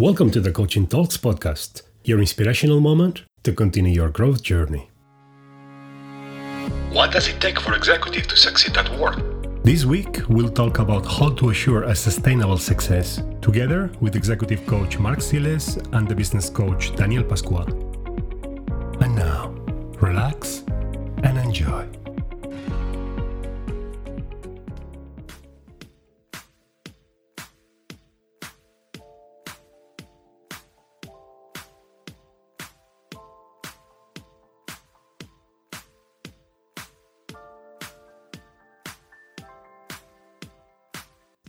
Welcome to the Coaching Talks podcast, your inspirational moment to continue your growth journey. What does it take for executive to succeed at work? This week, we'll talk about how to assure a sustainable success, together with executive coach Marc Siles and the business coach Daniel Pascual.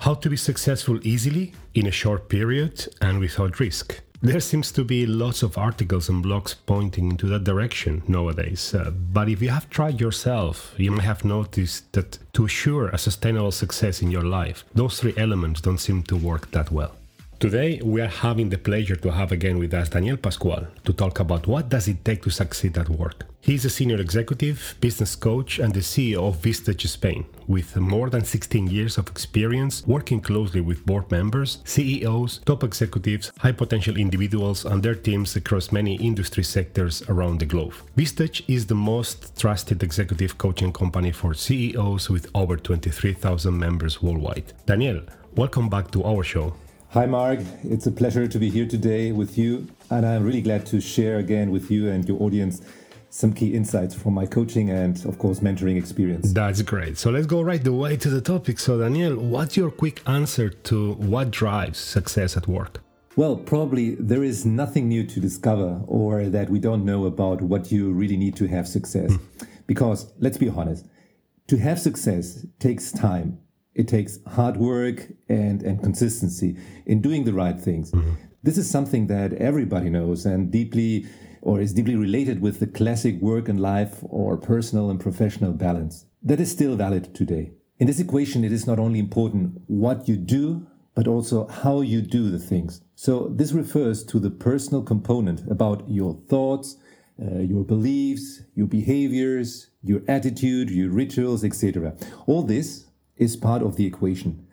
How to be successful easily, in a short period, and without risk. There seems to be lots of articles and blogs pointing into that direction nowadays. Uh, but if you have tried yourself, you may have noticed that to assure a sustainable success in your life, those three elements don't seem to work that well. Today, we are having the pleasure to have again with us Daniel Pascual to talk about what does it take to succeed at work. He is a senior executive, business coach, and the CEO of Vistage Spain, with more than 16 years of experience working closely with board members, CEOs, top executives, high potential individuals, and their teams across many industry sectors around the globe. Vistage is the most trusted executive coaching company for CEOs with over 23,000 members worldwide. Daniel, welcome back to our show. Hi, Marc. It's a pleasure to be here today with you. And I'm really glad to share again with you and your audience some key insights from my coaching and, of course, mentoring experience. That's great. So let's go right away to the topic. So, Daniel, what's your quick answer to what drives success at work? Well, probably there is nothing new to discover or that we don't know about what you really need to have success. Mm. Because let's be honest, to have success takes time it takes hard work and, and consistency in doing the right things. Mm-hmm. This is something that everybody knows and deeply or is deeply related with the classic work and life or personal and professional balance. That is still valid today. In this equation, it is not only important what you do, but also how you do the things. So this refers to the personal component about your thoughts, uh, your beliefs, your behaviors, your attitude, your rituals, etc. All this is part of the equation.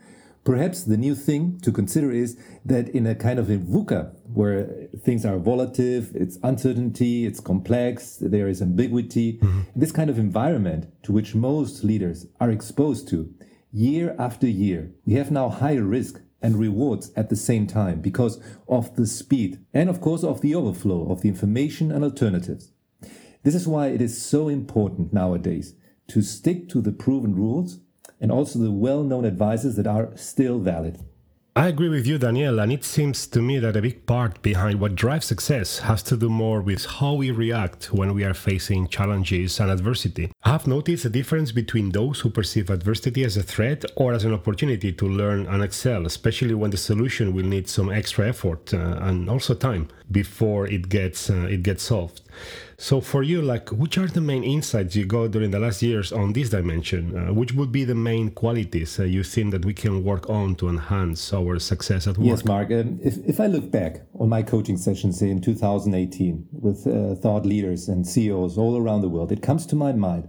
Perhaps the new thing to consider is that in a kind of a VUCA, where things are volatile, it's uncertainty, it's complex, there is ambiguity, mm-hmm. this kind of environment to which most leaders are exposed to year after year, we have now higher risk and rewards at the same time because of the speed and, of course, of the overflow of the information and alternatives. This is why it is so important nowadays to stick to the proven rules and also the well known advices that are still valid. I agree with you, Daniel, and it seems to me that a big part behind what drives success has to do more with how we react when we are facing challenges and adversity. I have noticed a difference between those who perceive adversity as a threat or as an opportunity to learn and excel, especially when the solution will need some extra effort uh, and also time before it gets uh, it gets solved. So for you, like, which are the main insights you got during the last years on this dimension? Uh, which would be the main qualities uh, you think that we can work on to enhance our success at work? Yes, Marc. Um, if, if I look back on my coaching sessions in 2018 with uh, thought leaders and CEOs all around the world, it comes to my mind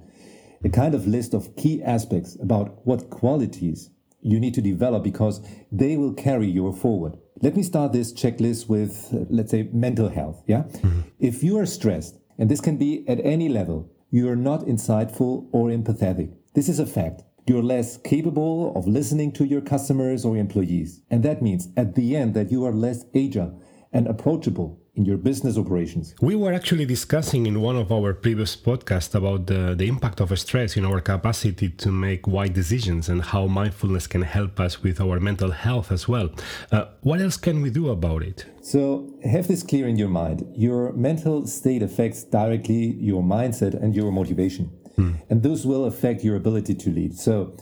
a kind of list of key aspects about what qualities you need to develop because they will carry you forward. Let me start this checklist with, uh, let's say, mental health. Yeah. Mm-hmm. If you are stressed, and this can be at any level. You are not insightful or empathetic. This is a fact. You're less capable of listening to your customers or employees. And that means at the end that you are less agile and approachable in your business operations. We were actually discussing in one of our previous podcasts about the, the impact of stress in our capacity to make wise decisions and how mindfulness can help us with our mental health as well. Uh, what else can we do about it? So, have this clear in your mind. Your mental state affects directly your mindset and your motivation. Hmm. And those will affect your ability to lead. So,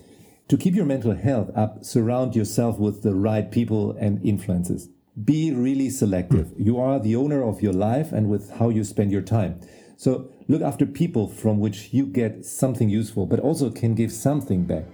to keep your mental health up, surround yourself with the right people and influences be really selective. You are the owner of your life and with how you spend your time. So look after people from which you get something useful, but also can give something back.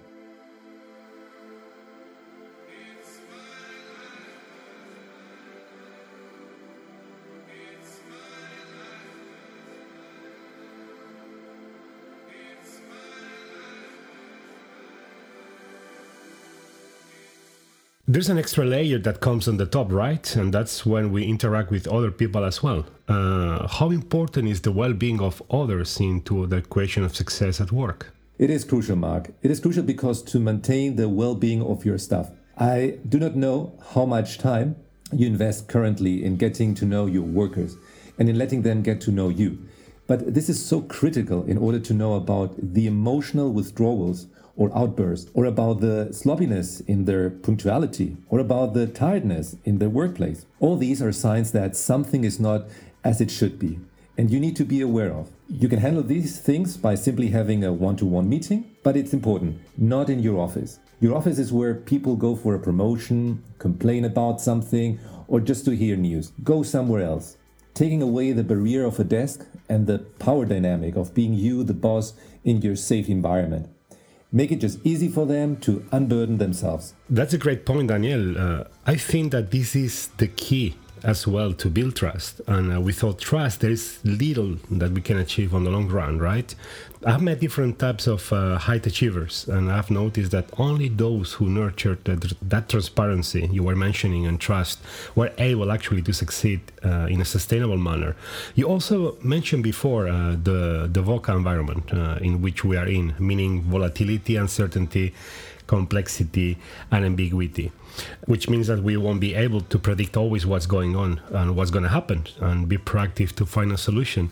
There's an extra layer that comes on the top, right? And that's when we interact with other people as well. Uh, how important is the well being of others into the equation of success at work? It is crucial, Marc. It is crucial because to maintain the well being of your staff, I do not know how much time you invest currently in getting to know your workers and in letting them get to know you. But this is so critical in order to know about the emotional withdrawals or outbursts, or about the sloppiness in their punctuality, or about the tiredness in their workplace. All these are signs that something is not as it should be, and you need to be aware of. You can handle these things by simply having a one to one meeting, but it's important, not in your office. Your office is where people go for a promotion, complain about something, or just to hear news. Go somewhere else. Taking away the barrier of a desk and the power dynamic of being you, the boss, in your safe environment make it just easy for them to unburden themselves. That's a great point, Daniel. Uh, I think that this is the key as well to build trust. And uh, without trust, there is little that we can achieve on the long run, right? I've met different types of uh, high achievers, and I've noticed that only those who nurtured that, that transparency you were mentioning and trust were able actually to succeed uh, in a sustainable manner. You also mentioned before uh, the the VUCA environment uh, in which we are in, meaning volatility, uncertainty, complexity, and ambiguity which means that we won't be able to predict always what's going on and what's going to happen and be proactive to find a solution.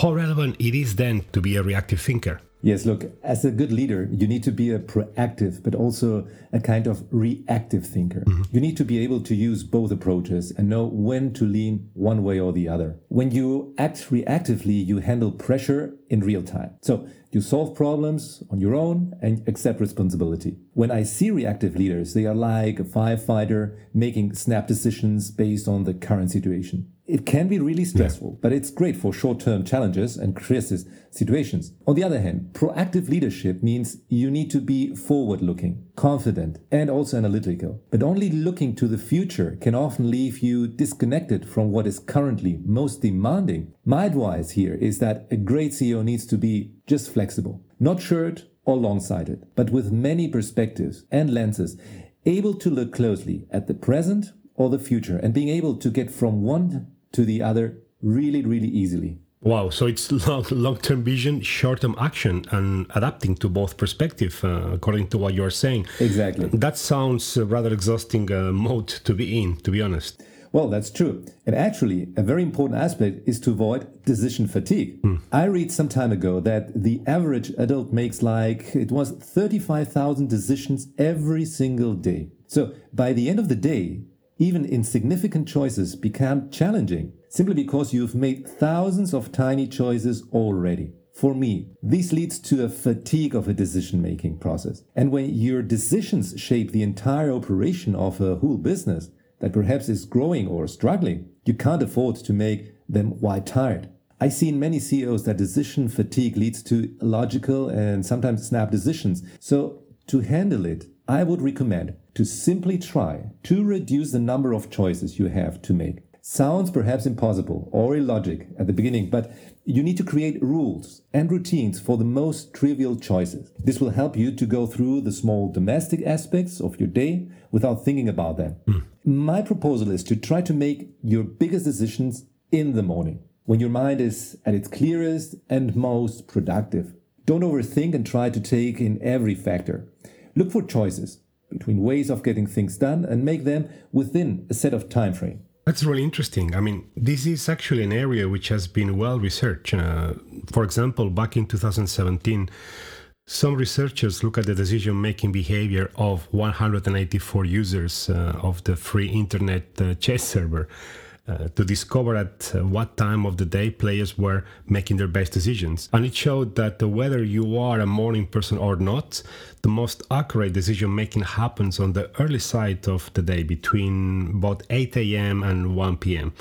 How relevant it is then to be a reactive thinker? Yes, look, as a good leader, you need to be a proactive, but also a kind of reactive thinker. Mm-hmm. You need to be able to use both approaches and know when to lean one way or the other. When you act reactively, you handle pressure in real time. So you solve problems on your own and accept responsibility. When I see reactive leaders, they are like a firefighter making snap decisions based on the current situation. It can be really stressful, yeah. but it's great for short term challenges and crisis situations. On the other hand, proactive leadership means you need to be forward looking, confident, and also analytical. But only looking to the future can often leave you disconnected from what is currently most demanding. My advice here is that a great CEO needs to be just flexible, not short or long sighted, but with many perspectives and lenses, able to look closely at the present or the future and being able to get from one to the other really, really easily. Wow, so it's long term vision, short term action, and adapting to both perspective, uh, according to what you're saying. Exactly. That sounds a rather exhausting uh, mode to be in, to be honest. Well, that's true. And actually, a very important aspect is to avoid decision fatigue. Mm. I read some time ago that the average adult makes like it was 35,000 decisions every single day. So by the end of the day, even insignificant choices become challenging simply because you've made thousands of tiny choices already. For me, this leads to a fatigue of a decision making process. And when your decisions shape the entire operation of a whole business that perhaps is growing or struggling, you can't afford to make them white tired. I see in many CEOs that decision fatigue leads to logical and sometimes snap decisions. So to handle it, I would recommend to simply try to reduce the number of choices you have to make. Sounds perhaps impossible or illogic at the beginning, but you need to create rules and routines for the most trivial choices. This will help you to go through the small domestic aspects of your day without thinking about them. Mm. My proposal is to try to make your biggest decisions in the morning when your mind is at its clearest and most productive. Don't overthink and try to take in every factor. Look for choices between ways of getting things done and make them within a set of time frame. That's really interesting. I mean, this is actually an area which has been well researched. Uh, for example, back in 2017, some researchers look at the decision making behavior of 184 users uh, of the free internet uh, chess server. Uh, to discover at uh, what time of the day players were making their best decisions. And it showed that whether you are a morning person or not, the most accurate decision making happens on the early side of the day between about 8 a.m. and 1 p.m.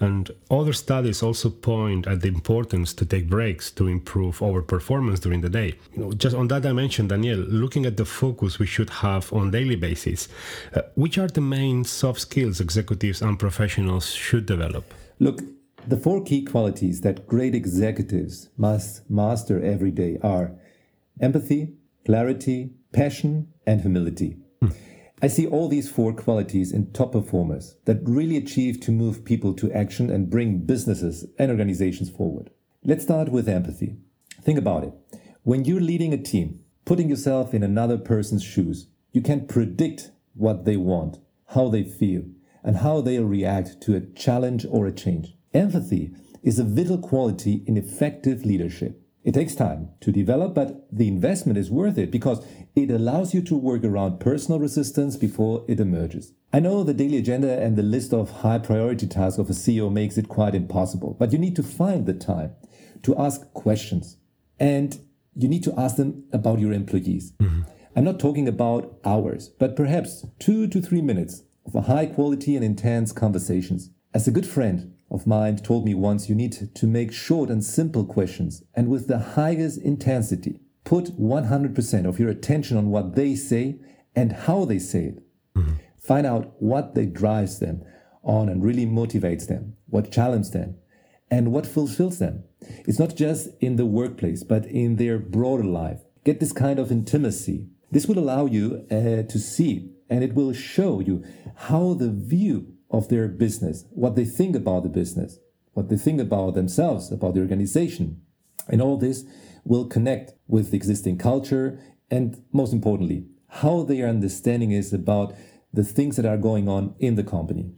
And other studies also point at the importance to take breaks to improve our performance during the day. You know, just on that dimension, Daniel, looking at the focus we should have on daily basis, uh, which are the main soft skills executives and professionals should develop? Look, the four key qualities that great executives must master every day are empathy, clarity, passion, and humility. I see all these four qualities in top performers that really achieve to move people to action and bring businesses and organizations forward. Let's start with empathy. Think about it. When you're leading a team, putting yourself in another person's shoes, you can predict what they want, how they feel, and how they'll react to a challenge or a change. Empathy is a vital quality in effective leadership. It takes time to develop, but the investment is worth it because it allows you to work around personal resistance before it emerges. I know the daily agenda and the list of high priority tasks of a CEO makes it quite impossible, but you need to find the time to ask questions and you need to ask them about your employees. Mm-hmm. I'm not talking about hours, but perhaps two to three minutes of a high quality and intense conversations. As a good friend of mine told me once, you need to make short and simple questions and with the highest intensity. Put 100% of your attention on what they say and how they say it. Mm-hmm. Find out what they drives them on and really motivates them, what challenges them, and what fulfills them. It's not just in the workplace, but in their broader life. Get this kind of intimacy. This will allow you uh, to see and it will show you how the view of their business, what they think about the business, what they think about themselves, about the organization. And all this will connect with the existing culture and most importantly, how their understanding is about the things that are going on in the company.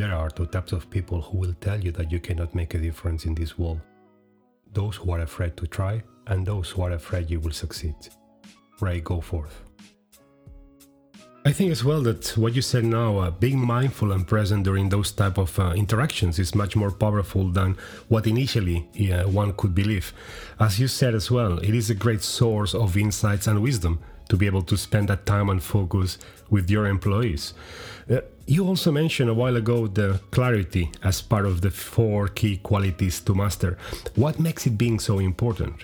There are two types of people who will tell you that you cannot make a difference in this world those who are afraid to try, and those who are afraid you will succeed. Ray Goforth. I think as well that what you said now, uh, being mindful and present during those type of uh, interactions is much more powerful than what initially uh, one could believe. As you said as well, it is a great source of insights and wisdom to be able to spend that time and focus with your employees. Uh, you also mentioned a while ago the clarity as part of the four key qualities to master. What makes it being so important?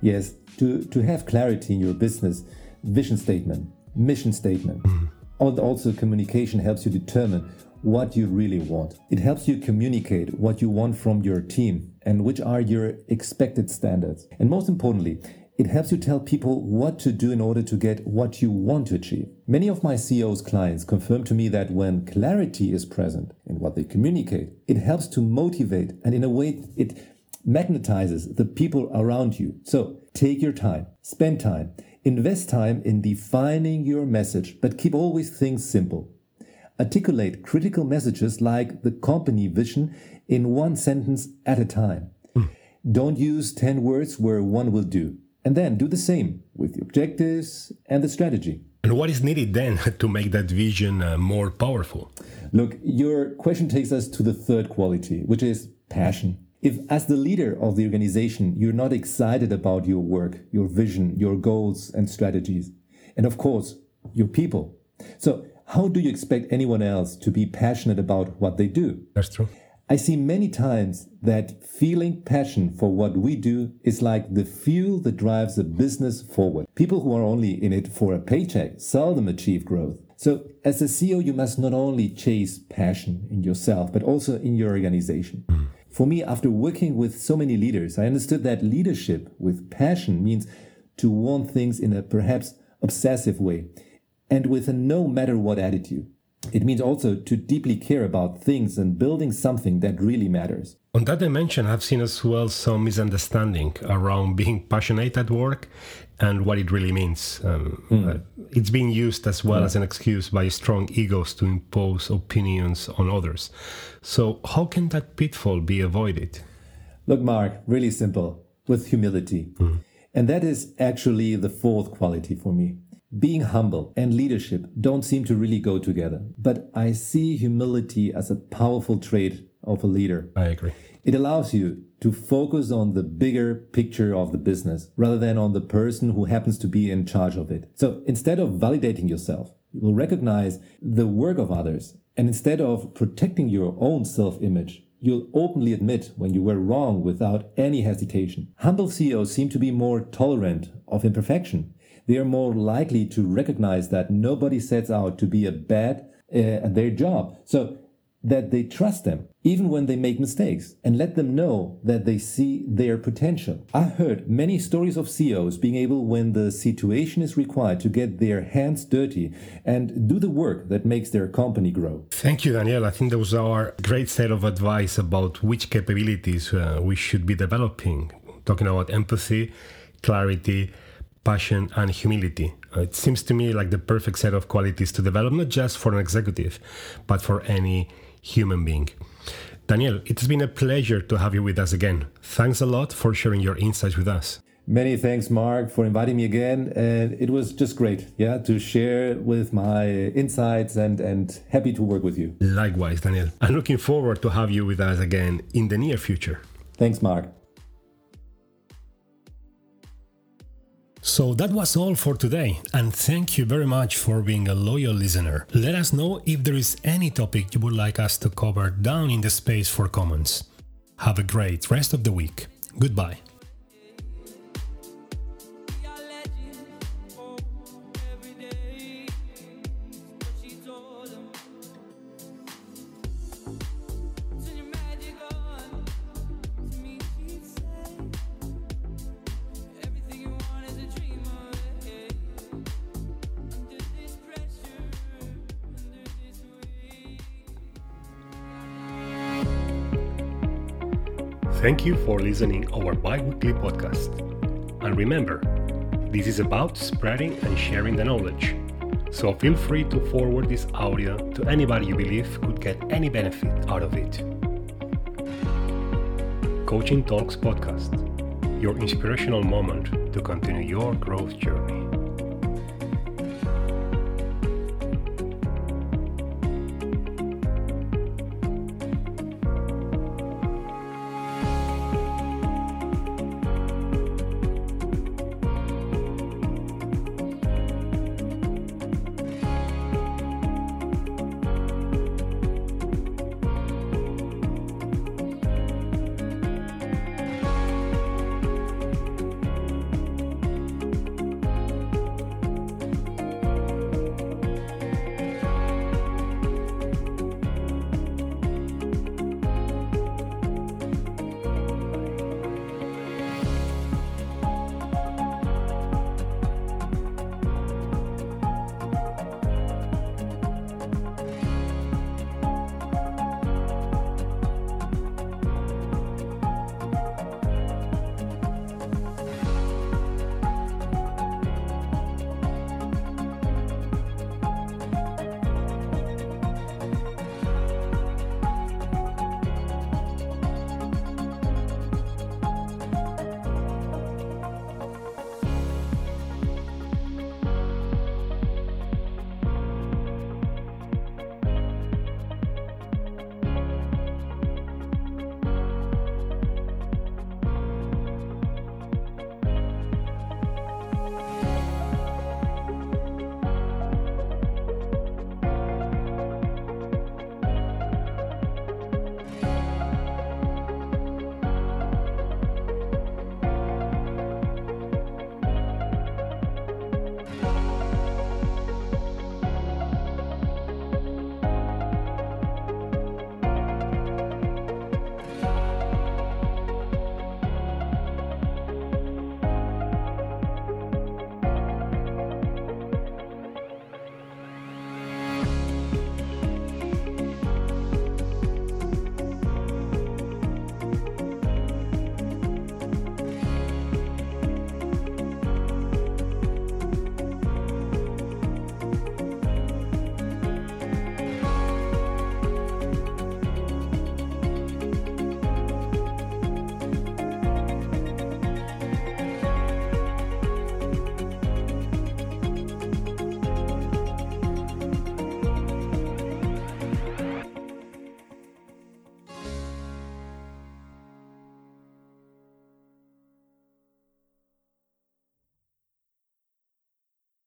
Yes, to, to have clarity in your business, vision statement, mission statement, mm. also communication helps you determine what you really want. It helps you communicate what you want from your team and which are your expected standards. And most importantly, it helps you tell people what to do in order to get what you want to achieve. Many of my CEO's clients confirm to me that when clarity is present in what they communicate, it helps to motivate and in a way it magnetizes the people around you. So take your time, spend time, invest time in defining your message, but keep always things simple. Articulate critical messages like the company vision in one sentence at a time. Mm. Don't use 10 words where one will do. And then do the same with the objectives and the strategy. And what is needed then to make that vision uh, more powerful? Look, your question takes us to the third quality, which is passion. If, as the leader of the organization, you're not excited about your work, your vision, your goals and strategies, and of course, your people. So, how do you expect anyone else to be passionate about what they do? That's true. I see many times that feeling passion for what we do is like the fuel that drives a business forward. People who are only in it for a paycheck seldom achieve growth. So, as a CEO, you must not only chase passion in yourself, but also in your organization. For me, after working with so many leaders, I understood that leadership with passion means to want things in a perhaps obsessive way and with a no matter what attitude. It means also to deeply care about things and building something that really matters. On that dimension, I've seen as well some misunderstanding around being passionate at work and what it really means. Um, mm. uh, it's being used as well yeah. as an excuse by strong egos to impose opinions on others. So, how can that pitfall be avoided? Look, Marc, really simple with humility. Mm. And that is actually the fourth quality for me. Being humble and leadership don't seem to really go together, but I see humility as a powerful trait of a leader. I agree. It allows you to focus on the bigger picture of the business rather than on the person who happens to be in charge of it. So instead of validating yourself, you will recognize the work of others. And instead of protecting your own self image, you'll openly admit when you were wrong without any hesitation. Humble CEOs seem to be more tolerant of imperfection they are more likely to recognize that nobody sets out to be a bad uh, at their job. So that they trust them even when they make mistakes and let them know that they see their potential. I heard many stories of CEOs being able, when the situation is required, to get their hands dirty and do the work that makes their company grow. Thank you, Daniel. I think those are great set of advice about which capabilities uh, we should be developing. Talking about empathy, clarity, passion, and humility. Uh, it seems to me like the perfect set of qualities to develop, not just for an executive, but for any human being. Daniel, it's been a pleasure to have you with us again. Thanks a lot for sharing your insights with us. Many thanks, Marc, for inviting me again. And it was just great, yeah, to share with my insights and, and happy to work with you. Likewise, Daniel. I'm looking forward to have you with us again in the near future. Thanks, Marc. So that was all for today, and thank you very much for being a loyal listener. Let us know if there is any topic you would like us to cover down in the space for comments. Have a great rest of the week. Goodbye. Thank you for listening our bi-weekly podcast. And remember, this is about spreading and sharing the knowledge. So feel free to forward this audio to anybody you believe could get any benefit out of it. Coaching Talks Podcast, your inspirational moment to continue your growth journey.